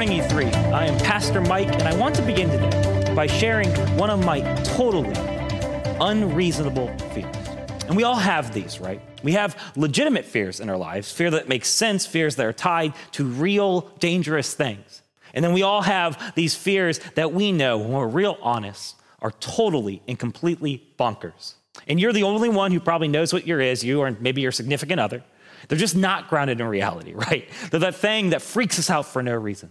morning, E3. I am Pastor Mike, and I want to begin today by sharing one of my totally unreasonable fears. And we all have these, right? We have legitimate fears in our lives, fear that makes sense, fears that are tied to real dangerous things. And then we all have these fears that we know, when we're real honest, are totally and completely bonkers. And you're the only one who probably knows what your is, you or maybe your significant other. They're just not grounded in reality, right? They're that thing that freaks us out for no reason.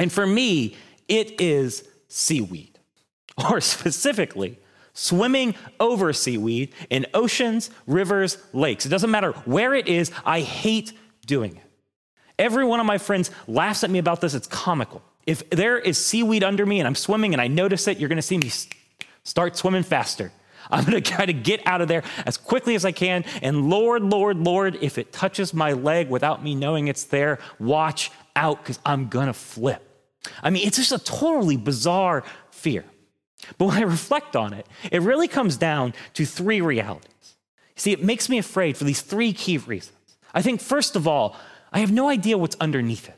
And for me, it is seaweed, or specifically, swimming over seaweed in oceans, rivers, lakes. It doesn't matter where it is, I hate doing it. Every one of my friends laughs at me about this. It's comical. If there is seaweed under me and I'm swimming and I notice it, you're gonna see me start swimming faster. I'm going to try to get out of there as quickly as I can. And Lord, Lord, Lord, if it touches my leg without me knowing it's there, watch out because I'm going to flip. I mean, it's just a totally bizarre fear. But when I reflect on it, it really comes down to three realities. See, it makes me afraid for these three key reasons. I think, first of all, I have no idea what's underneath it.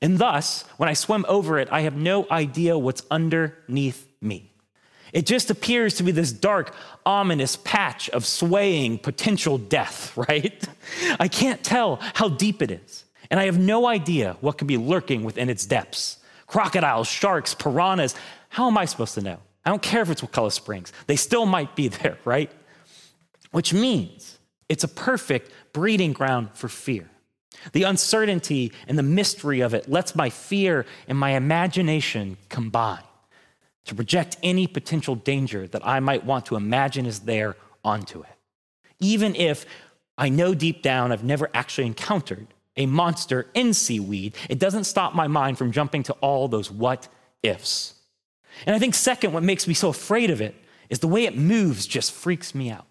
And thus, when I swim over it, I have no idea what's underneath me. It just appears to be this dark, ominous patch of swaying potential death, right? I can't tell how deep it is, and I have no idea what could be lurking within its depths. Crocodiles, sharks, piranhas, how am I supposed to know? I don't care if it's Wakulla Springs, they still might be there, right? Which means it's a perfect breeding ground for fear. The uncertainty and the mystery of it lets my fear and my imagination combine to project any potential danger that I might want to imagine is there onto it. Even if I know deep down I've never actually encountered a monster in seaweed, it doesn't stop my mind from jumping to all those what ifs. And I think, second, what makes me so afraid of it is the way it moves just freaks me out.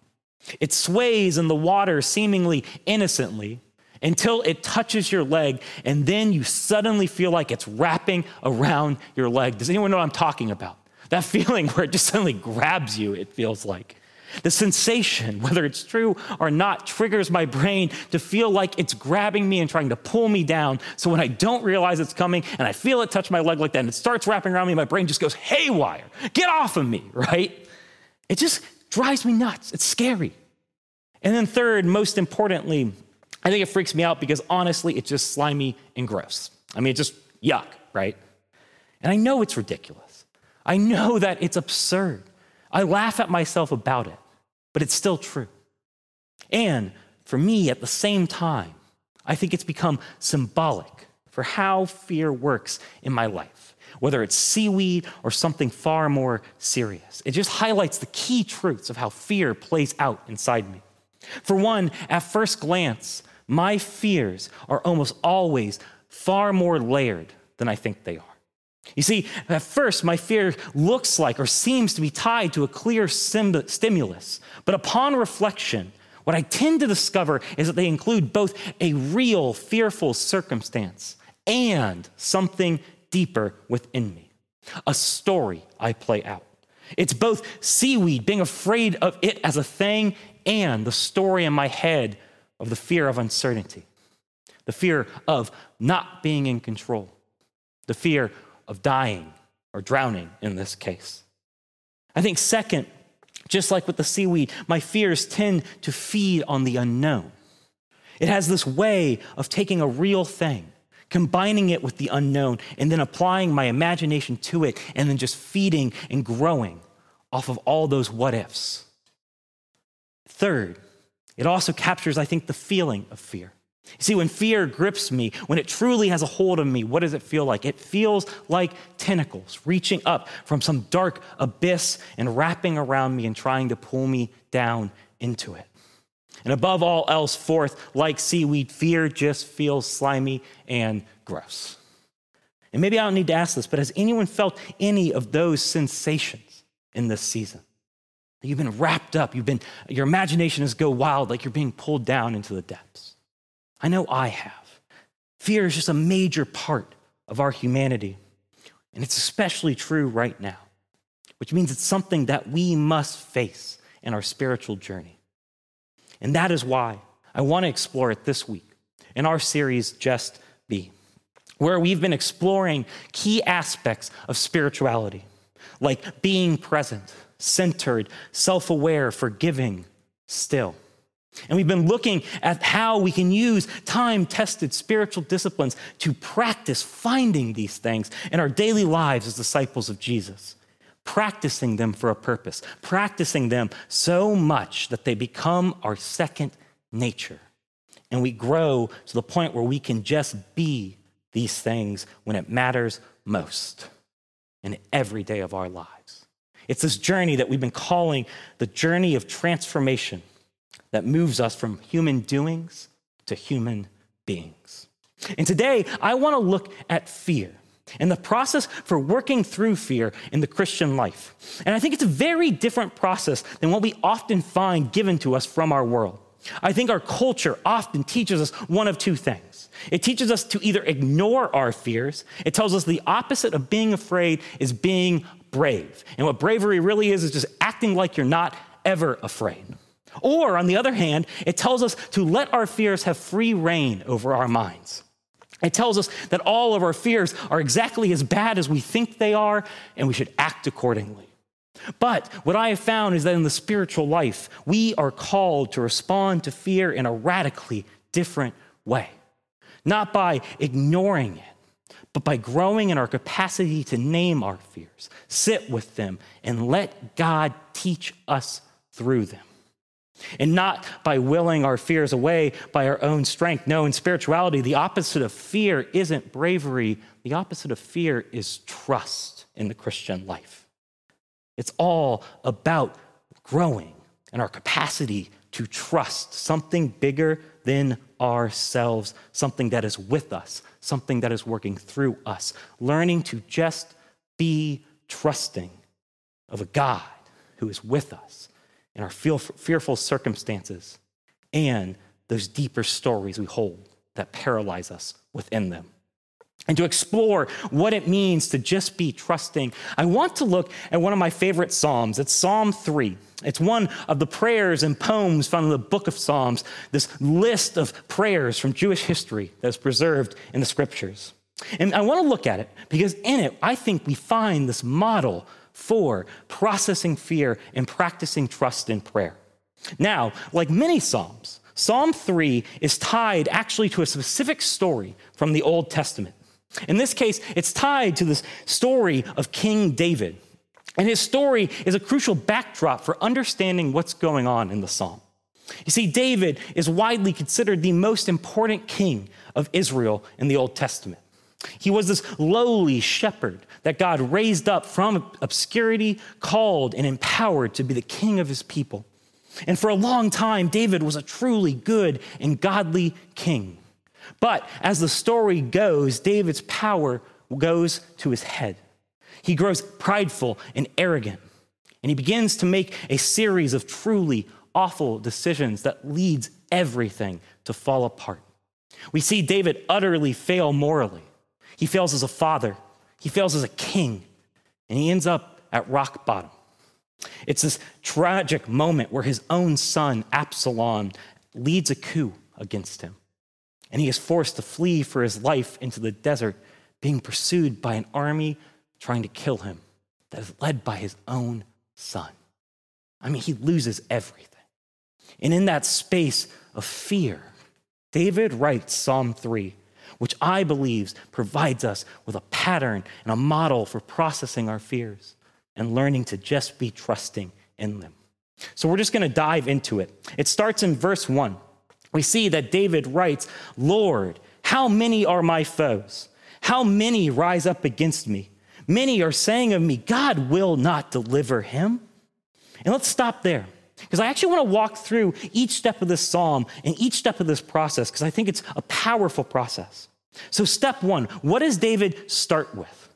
It sways in the water seemingly innocently until it touches your leg, and then you suddenly feel like it's wrapping around your leg. Does anyone know what I'm talking about? That feeling where it just suddenly grabs you, it feels like. The sensation, whether it's true or not, triggers my brain to feel like it's grabbing me and trying to pull me down. So when I don't realize it's coming and I feel it touch my leg like that and it starts wrapping around me, my brain just goes haywire. Get off of me, right? It just drives me nuts. It's scary. And then, third, most importantly, I think it freaks me out because honestly, it's just slimy and gross. I mean, it's just yuck, right? And I know it's ridiculous. I know that it's absurd. I laugh at myself about it, but it's still true. And for me, at the same time, I think it's become symbolic for how fear works in my life, whether it's seaweed or something far more serious. It just highlights the key truths of how fear plays out inside me. For one, at first glance, my fears are almost always far more layered than I think they are. You see, at first, my fear looks like or seems to be tied to a clear sim- stimulus. But upon reflection, what I tend to discover is that they include both a real fearful circumstance and something deeper within me, a story I play out. It's both seaweed, being afraid of it as a thing, and the story in my head of the fear of uncertainty, the fear of not being in control, the fear of dying or drowning in this case. I think, second, just like with the seaweed, my fears tend to feed on the unknown. It has this way of taking a real thing, combining it with the unknown, and then applying my imagination to it, and then just feeding and growing off of all those what ifs. Third, it also captures, I think, the feeling of fear. You see, when fear grips me, when it truly has a hold of me, what does it feel like? It feels like tentacles reaching up from some dark abyss and wrapping around me and trying to pull me down into it. And above all else, fourth, like seaweed, fear just feels slimy and gross. And maybe I don't need to ask this, but has anyone felt any of those sensations in this season? You've been wrapped up, you've been, your imagination has go wild, like you're being pulled down into the depths. I know I have. Fear is just a major part of our humanity. And it's especially true right now, which means it's something that we must face in our spiritual journey. And that is why I want to explore it this week in our series, Just Be. where we've been exploring key aspects of spirituality, like being present, centered, self aware, forgiving, still. And we've been looking at how we can use time tested spiritual disciplines to practice finding these things in our daily lives as disciples of Jesus, practicing them for a purpose, practicing them so much that they become our second nature. And we grow to the point where we can just be these things when it matters most in every day of our lives. It's this journey that we've been calling the journey of transformation that moves us from human doings to human beings. And today, I want to look at fear and the process for working through fear in the Christian life. And I think it's a very different process than what we often find given to us from our world. I think our culture often teaches us one of two things. It teaches us to either ignore our fears, it tells us the opposite of being afraid is being brave. And what bravery really is, is just acting like you're not ever afraid. Or, on the other hand, it tells us to let our fears have free rein over our minds. It tells us that all of our fears are exactly as bad as we think they are, and we should act accordingly. But what I have found is that in the spiritual life, we are called to respond to fear in a radically different way. Not by ignoring it, but by growing in our capacity to name our fears, sit with them, and let God teach us through them. And not by willing our fears away by our own strength. No, in spirituality, the opposite of fear isn't bravery, the opposite of fear is trust in the Christian life. It's all about growing and our capacity to trust something bigger than ourselves, something that is with us, something that is working through us, learning to just be trusting of a God who is with us in our fearful circumstances and those deeper stories we hold that paralyze us within them and to explore what it means to just be trusting, I want to look at one of my favorite Psalms. It's Psalm 3. It's one of the prayers and poems found in the book of Psalms, this list of prayers from Jewish history that's preserved in the scriptures. And I want to look at it because in it, I think we find this model for processing fear and practicing trust in prayer. Now, like many Psalms, Psalm 3 is tied actually to a specific story from the Old Testament. In this case, it's tied to this story of King David. And his story is a crucial backdrop for understanding what's going on in the psalm. You see, David is widely considered the most important king of Israel in the Old Testament. He was this lowly shepherd that God raised up from obscurity, called, and empowered to be the king of his people. And for a long time, David was a truly good and godly king. But as the story goes, David's power goes to his head. He grows prideful and arrogant, and he begins to make a series of truly awful decisions that leads everything to fall apart. We see David utterly fail morally. He fails as a father, he fails as a king, and he ends up at rock bottom. It's this tragic moment where his own son, Absalom, leads a coup against him and he is forced to flee for his life into the desert, being pursued by an army trying to kill him that is led by his own son. I mean, he loses everything. And in that space of fear, David writes Psalm 3, which I believe provides us with a pattern and a model for processing our fears and learning to just be trusting in them. So we're just going to dive into it. It starts in verse 1 we see that David writes, Lord, how many are my foes? How many rise up against me? Many are saying of me, God will not deliver him. And let's stop there. Because I actually want to walk through each step of this psalm and each step of this process, because I think it's a powerful process. So, step one, what does David start with?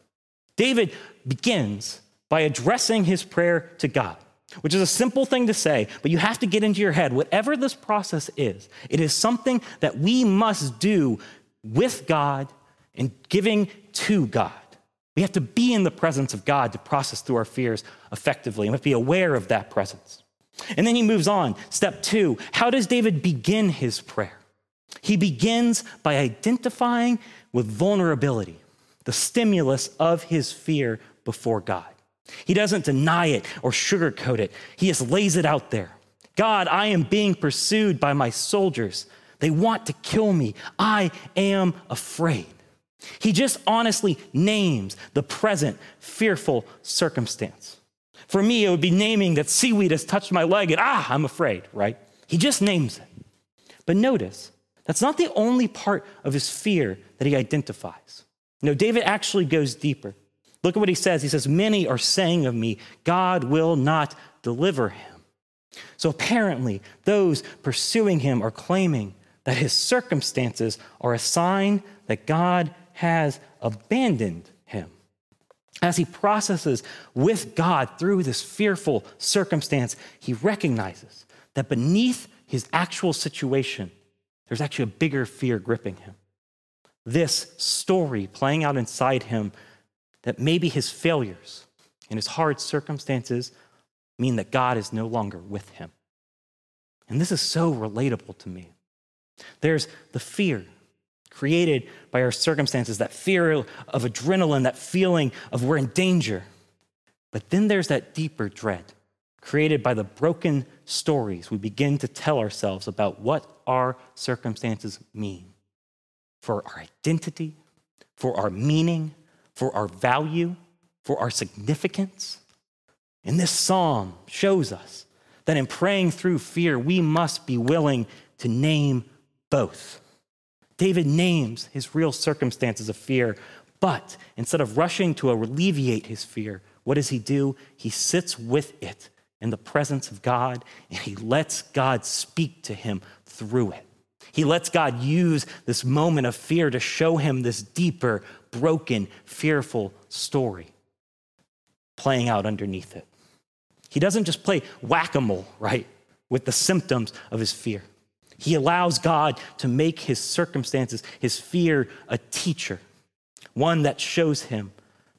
David begins by addressing his prayer to God which is a simple thing to say, but you have to get into your head whatever this process is, it is something that we must do with God and giving to God. We have to be in the presence of God to process through our fears effectively, and we have to be aware of that presence. And then he moves on. Step two how does David begin his prayer? He begins by identifying with vulnerability, the stimulus of his fear before God. He doesn't deny it or sugarcoat it, he just lays it out there. God, I am being pursued by my soldiers. They want to kill me. I am afraid. He just honestly names the present fearful circumstance. For me, it would be naming that seaweed has touched my leg and ah, I'm afraid, right? He just names it. But notice, that's not the only part of his fear that he identifies. No, David actually goes deeper. Look at what he says. He says, Many are saying of me, God will not deliver him. So apparently, those pursuing him are claiming that his circumstances are a sign that God has abandoned. As he processes with God through this fearful circumstance, he recognizes that beneath his actual situation, there's actually a bigger fear gripping him. This story playing out inside him that maybe his failures and his hard circumstances mean that God is no longer with him. And this is so relatable to me. There's the fear created by our circumstances, that fear of adrenaline, that feeling of we're in danger. But then there's that deeper dread created by the broken stories we begin to tell ourselves about what our circumstances mean for our identity, for our meaning, for our value, for our significance. And this psalm shows us that in praying through fear, we must be willing to name both. David names his real circumstances of fear, but instead of rushing to alleviate his fear, what does he do? He sits with it in the presence of God and he lets God speak to him through it. He lets God use this moment of fear to show him this deeper, broken, fearful story playing out underneath it. He doesn't just play whack a mole, right, with the symptoms of his fear. He allows God to make his circumstances, his fear, a teacher, one that shows him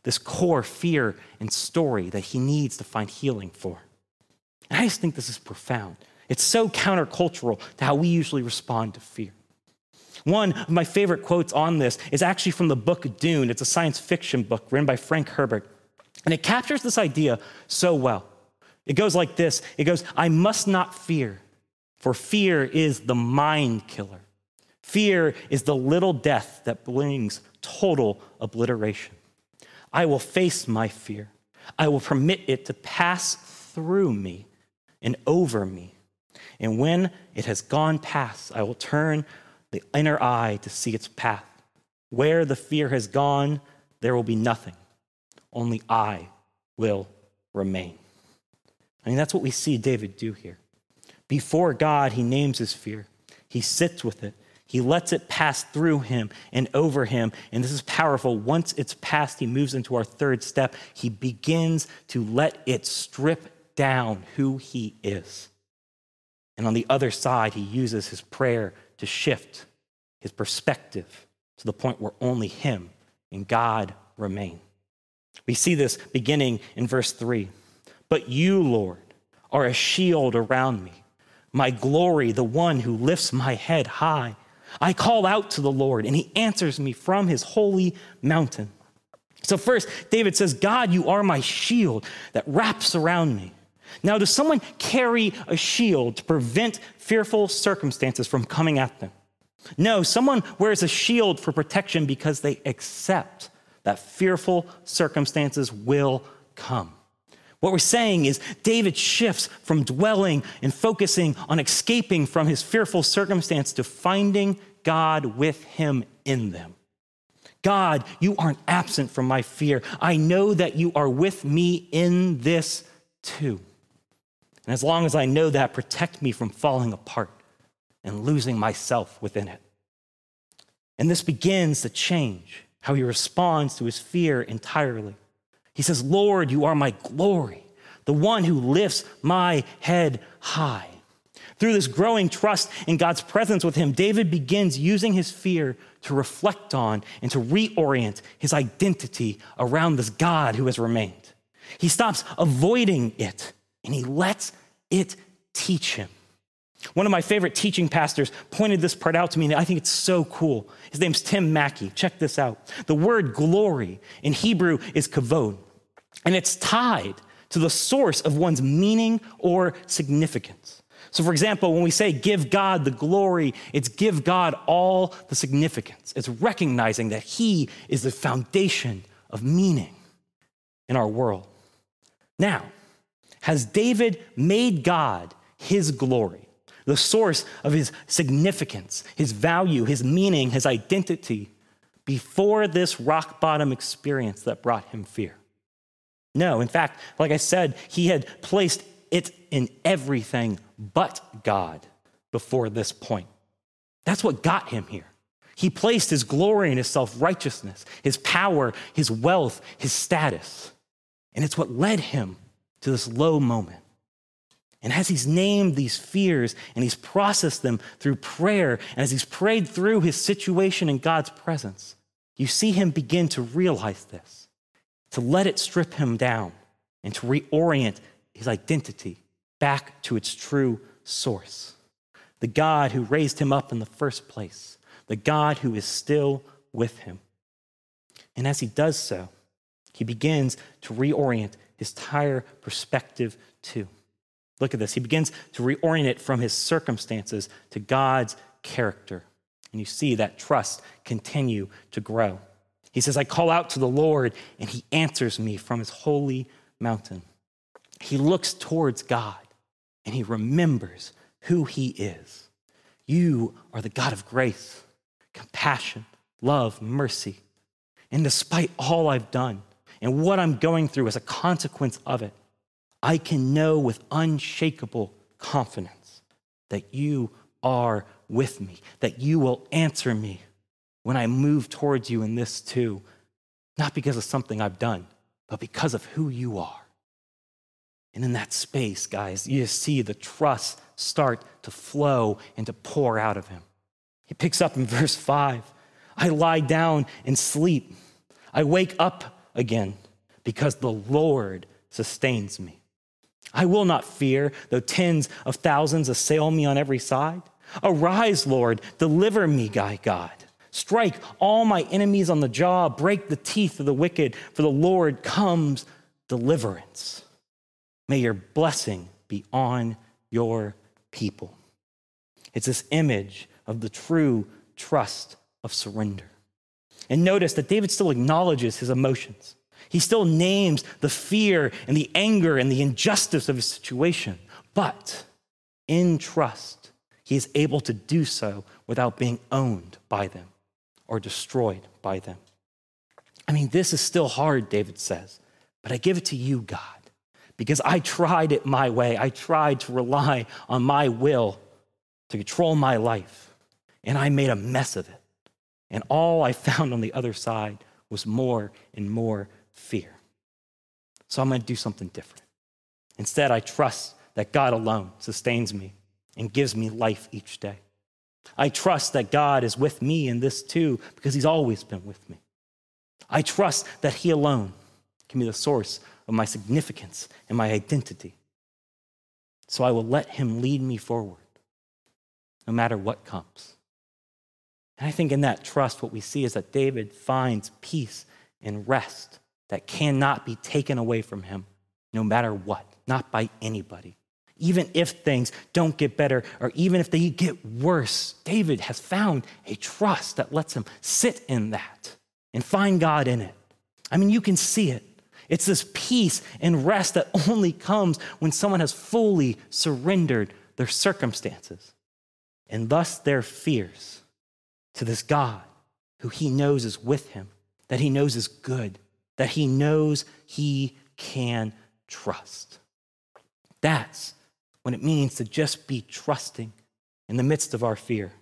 this core fear and story that he needs to find healing for. And I just think this is profound. It's so countercultural to how we usually respond to fear. One of my favorite quotes on this is actually from the book Dune. It's a science fiction book written by Frank Herbert. And it captures this idea so well. It goes like this It goes, I must not fear, for fear is the mind killer. Fear is the little death that brings total obliteration. I will face my fear. I will permit it to pass through me and over me. And when it has gone past, I will turn the inner eye to see its path. Where the fear has gone, there will be nothing. Only I will remain. I mean, that's what we see David do here. Before God, he names his fear, he sits with it. He lets it pass through him and over him. And this is powerful. Once it's passed, he moves into our third step. He begins to let it strip down who he is. And on the other side, he uses his prayer to shift his perspective to the point where only him and God remain. We see this beginning in verse 3. But you, Lord, are a shield around me, my glory, the one who lifts my head high. I call out to the Lord, and he answers me from his holy mountain. So, first, David says, God, you are my shield that wraps around me. Now, does someone carry a shield to prevent fearful circumstances from coming at them? No, someone wears a shield for protection because they accept that fearful circumstances will come. What we're saying is David shifts from dwelling and focusing on escaping from his fearful circumstance to finding God with him in them. God, you aren't absent from my fear. I know that you are with me in this too. And as long as I know that, protect me from falling apart and losing myself within it. And this begins to change how he responds to his fear entirely. He says, Lord, you are my glory, the one who lifts my head high. Through this growing trust in God's presence with him, David begins using his fear to reflect on and to reorient his identity around this God who has remained. He stops avoiding it and he lets it teach him. One of my favorite teaching pastors pointed this part out to me, and I think it's so cool. His name's Tim Mackie. Check this out. The word glory in Hebrew is kavod, and it's tied to the source of one's meaning or significance. So, for example, when we say give God the glory, it's give God all the significance. It's recognizing that He is the foundation of meaning in our world. Now, has David made God his glory? The source of his significance, his value, his meaning, his identity before this rock bottom experience that brought him fear. No, in fact, like I said, he had placed it in everything but God before this point. That's what got him here. He placed his glory and his self righteousness, his power, his wealth, his status. And it's what led him to this low moment. And as he's named these fears and he's processed them through prayer, and as he's prayed through his situation in God's presence, you see him begin to realize this, to let it strip him down, and to reorient his identity back to its true source. The God who raised him up in the first place, the God who is still with him. And as he does so, he begins to reorient his entire perspective too. Look at this. He begins to reorient it from his circumstances to God's character. And you see that trust continue to grow. He says, I call out to the Lord, and he answers me from his holy mountain. He looks towards God, and he remembers who he is. You are the God of grace, compassion, love, mercy. And despite all I've done and what I'm going through as a consequence of it, I can know with unshakable confidence that you are with me, that you will answer me when I move towards you in this too, not because of something I've done, but because of who you are. And in that space, guys, you see the trust start to flow and to pour out of him. He picks up in verse 5 I lie down and sleep. I wake up again because the Lord sustains me. I will not fear, though tens of thousands assail me on every side. Arise, Lord, deliver me, God. Strike all my enemies on the jaw, break the teeth of the wicked, for the Lord comes deliverance. May your blessing be on your people. It's this image of the true trust of surrender. And notice that David still acknowledges his emotions. He still names the fear and the anger and the injustice of his situation. But in trust, he is able to do so without being owned by them or destroyed by them. I mean, this is still hard, David says, but I give it to you, God, because I tried it my way. I tried to rely on my will to control my life, and I made a mess of it. And all I found on the other side was more and more fear. So I'm going to do something different. Instead, I trust that God alone sustains me and gives me life each day. I trust that God is with me in this too because He's always been with me. I trust that He alone can be the source of my significance and my identity. So I will let Him lead me forward no matter what comes. And I think in that trust, what we see is that David finds peace and rest that cannot be taken away from him, no matter what, not by anybody. Even if things don't get better or even if they get worse, David has found a trust that lets him sit in that and find God in it. I mean, you can see it. It's this peace and rest that only comes when someone has fully surrendered their circumstances and thus their fears to this God who he knows is with him, that he knows is good, that he knows he can trust. That's what it means to just be trusting in the midst of our fear.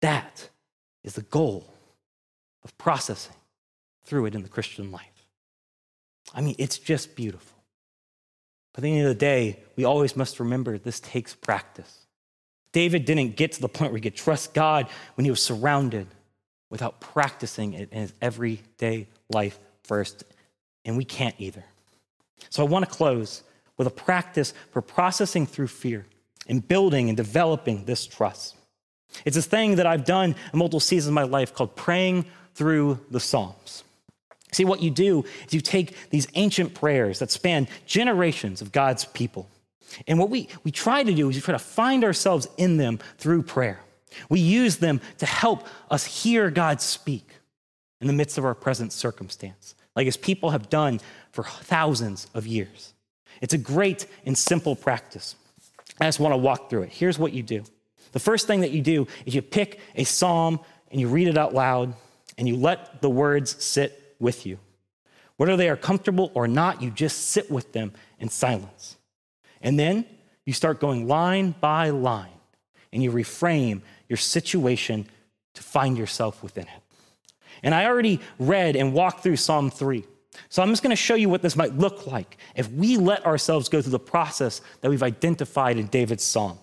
That is the goal of processing through it in the Christian life. I mean, it's just beautiful. But at the end of the day, we always must remember this takes practice. David didn't get to the point where he could trust God when he was surrounded without practicing it in his everyday life first, and we can't either. So I want to close with a practice for processing through fear. and building and developing this trust. It's a thing that I've done in multiple seasons of my life called praying through the Psalms. See, what you do is you take these ancient prayers that span generations of God's people. And what we, we try to do is we try to find ourselves in them through prayer. We use them to help us hear God speak in the midst of our present circumstance, like as people have done for thousands of years. It's a great and simple practice. I just want to walk through it. Here's what you do the first thing that you do is you pick a psalm and you read it out loud and you let the words sit with you. Whether they are comfortable or not, you just sit with them in silence. And then you start going line by line and you reframe your situation to find yourself within it. And I already read and walked through Psalm 3. So I'm just going to show you what this might look like if we let ourselves go through the process that we've identified in David's psalm.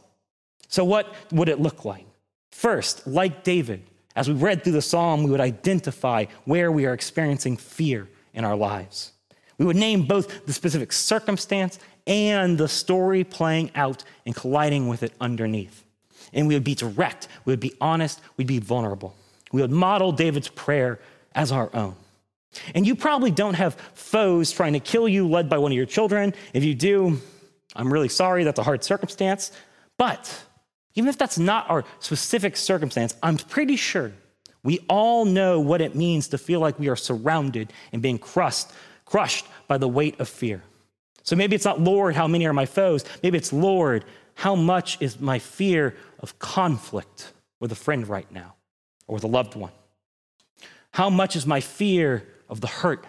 So, what would it look like? First, like David, as we read through the psalm, we would identify where we are experiencing fear in our lives. We would name both the specific circumstance and the story playing out and colliding with it underneath. And we would be direct, we would be honest, we'd be vulnerable. We would model David's prayer as our own. And you probably don't have foes trying to kill you led by one of your children. If you do, I'm really sorry, that's a hard circumstance. But even if that's not our specific circumstance, I'm pretty sure we all know what it means to feel like we are surrounded and being crushed, crushed by the weight of fear. So maybe it's not, Lord, how many are my foes? Maybe it's, Lord, how much is my fear of conflict with a friend right now or a loved one? How much is my fear of the hurt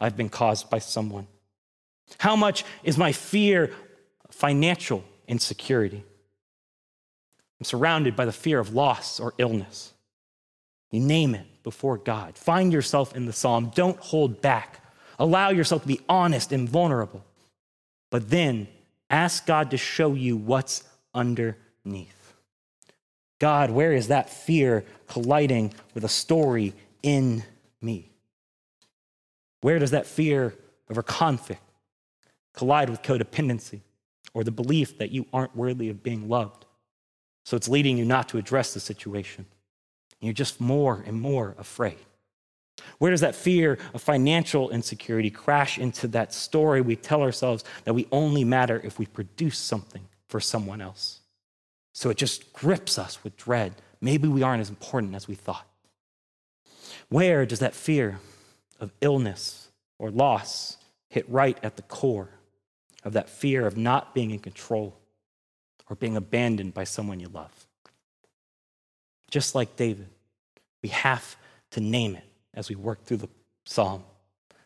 I've been caused by someone? How much is my fear of financial insecurity? I'm surrounded by the fear of loss or illness. You name it before God. Find yourself in the psalm. Don't hold back. Allow yourself to be honest and vulnerable. But then ask God to show you what's underneath. God, where is that fear colliding with a story in me? Where does that fear of a conflict collide with codependency or the belief that you aren't worthy of being loved? So it's leading you not to address the situation. You're just more and more afraid. Where does that fear of financial insecurity crash into that story we tell ourselves that we only matter if we produce something for someone else? So it just grips us with dread. Maybe we aren't as important as we thought. Where does that fear of illness or loss hit right at the core of that fear of not being in control or being abandoned by someone you love? Just like David, we have to name it as we work through the psalm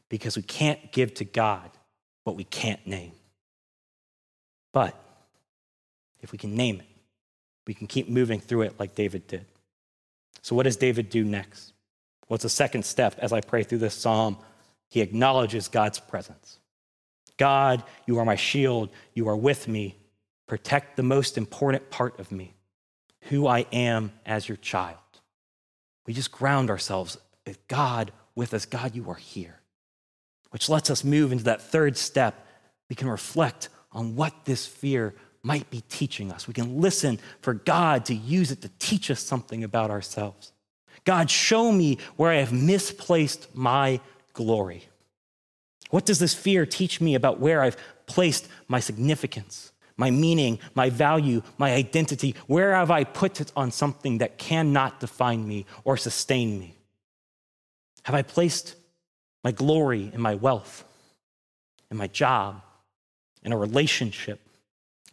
because we can't give to God what we can't name. But if we can name it, we can keep moving through it like David did. So, what does David do next? What's the second step as I pray through this psalm? He acknowledges God's presence. God, you are my shield. You are with me. Protect the most important part of me, who I am as your child. We just ground ourselves with God with us. God, you are here. Which lets us move into that third step. We can reflect on what this fear might be teaching us. We can listen for God to use it to teach us something about ourselves. God, show me where I have misplaced my glory. What does this fear teach me about where I've placed my significance, my meaning, my value, my identity? Where have I put it on something that cannot define me or sustain me? Have I placed my glory in my wealth, in my job, in a relationship,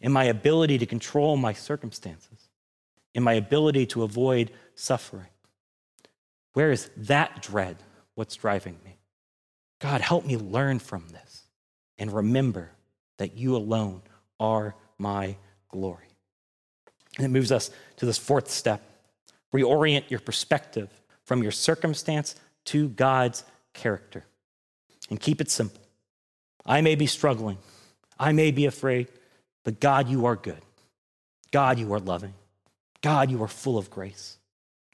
in my ability to control my circumstances, in my ability to avoid suffering? Where is that dread what's driving me? God, help me learn from this and remember that you alone are my glory. And it moves us to this fourth step reorient your perspective from your circumstance to God's character. And keep it simple. I may be struggling, I may be afraid, but God, you are good. God, you are loving. God, you are full of grace.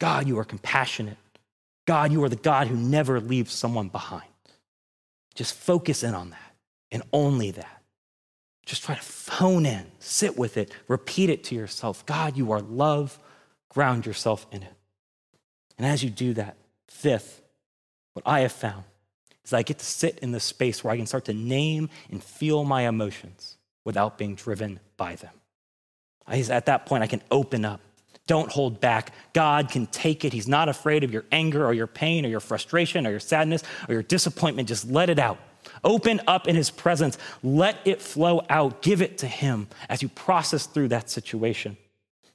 God, you are compassionate. God, you are the God who never leaves someone behind. Just focus in on that and only that. Just try to phone in, sit with it, repeat it to yourself. God, you are love. Ground yourself in it. And as you do that, fifth, what I have found is I get to sit in the space where I can start to name and feel my emotions without being driven by them. At that point, I can open up. Don't hold back. God can take it. He's not afraid of your anger or your pain or your frustration or your sadness or your disappointment. Just let it out. Open up in His presence. Let it flow out. Give it to Him as you process through that situation.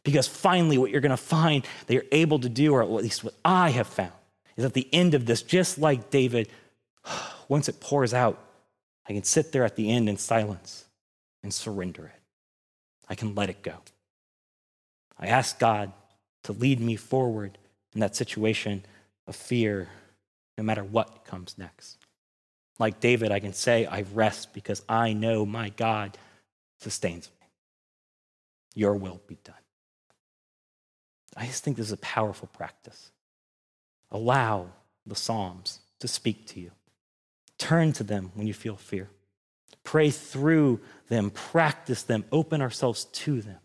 Because finally, what you're going to find that you're able to do, or at least what I have found, is at the end of this, just like David, once it pours out, I can sit there at the end in silence and surrender it. I can let it go. I ask God to lead me forward in that situation of fear, no matter what comes next. Like David, I can say, I rest because I know my God sustains me. Your will be done. I just think this is a powerful practice. Allow the Psalms to speak to you. Turn to them when you feel fear. Pray through them, practice them, open ourselves to them.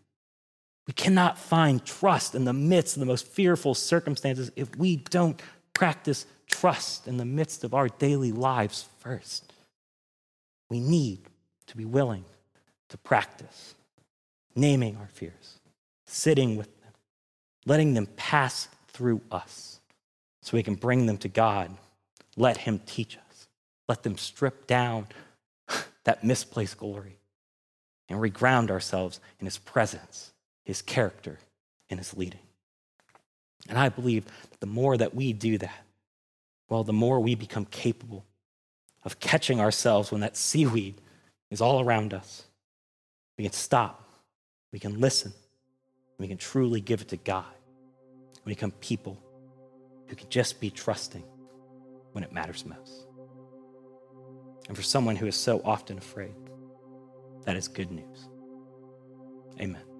We cannot find trust in the midst of the most fearful circumstances if we don't practice trust in the midst of our daily lives first. We need to be willing to practice naming our fears, sitting with them, letting them pass through us so we can bring them to God. Let Him teach us. Let them strip down that misplaced glory and reground ourselves in His presence, His character, and His leading. And I believe that the more that we do that, well, the more we become capable of catching ourselves when that seaweed is all around us. We can stop, we can listen, we can truly give it to God. We become people who can just be trusting when it matters most. And for someone who is so often afraid, that is good news. Amen.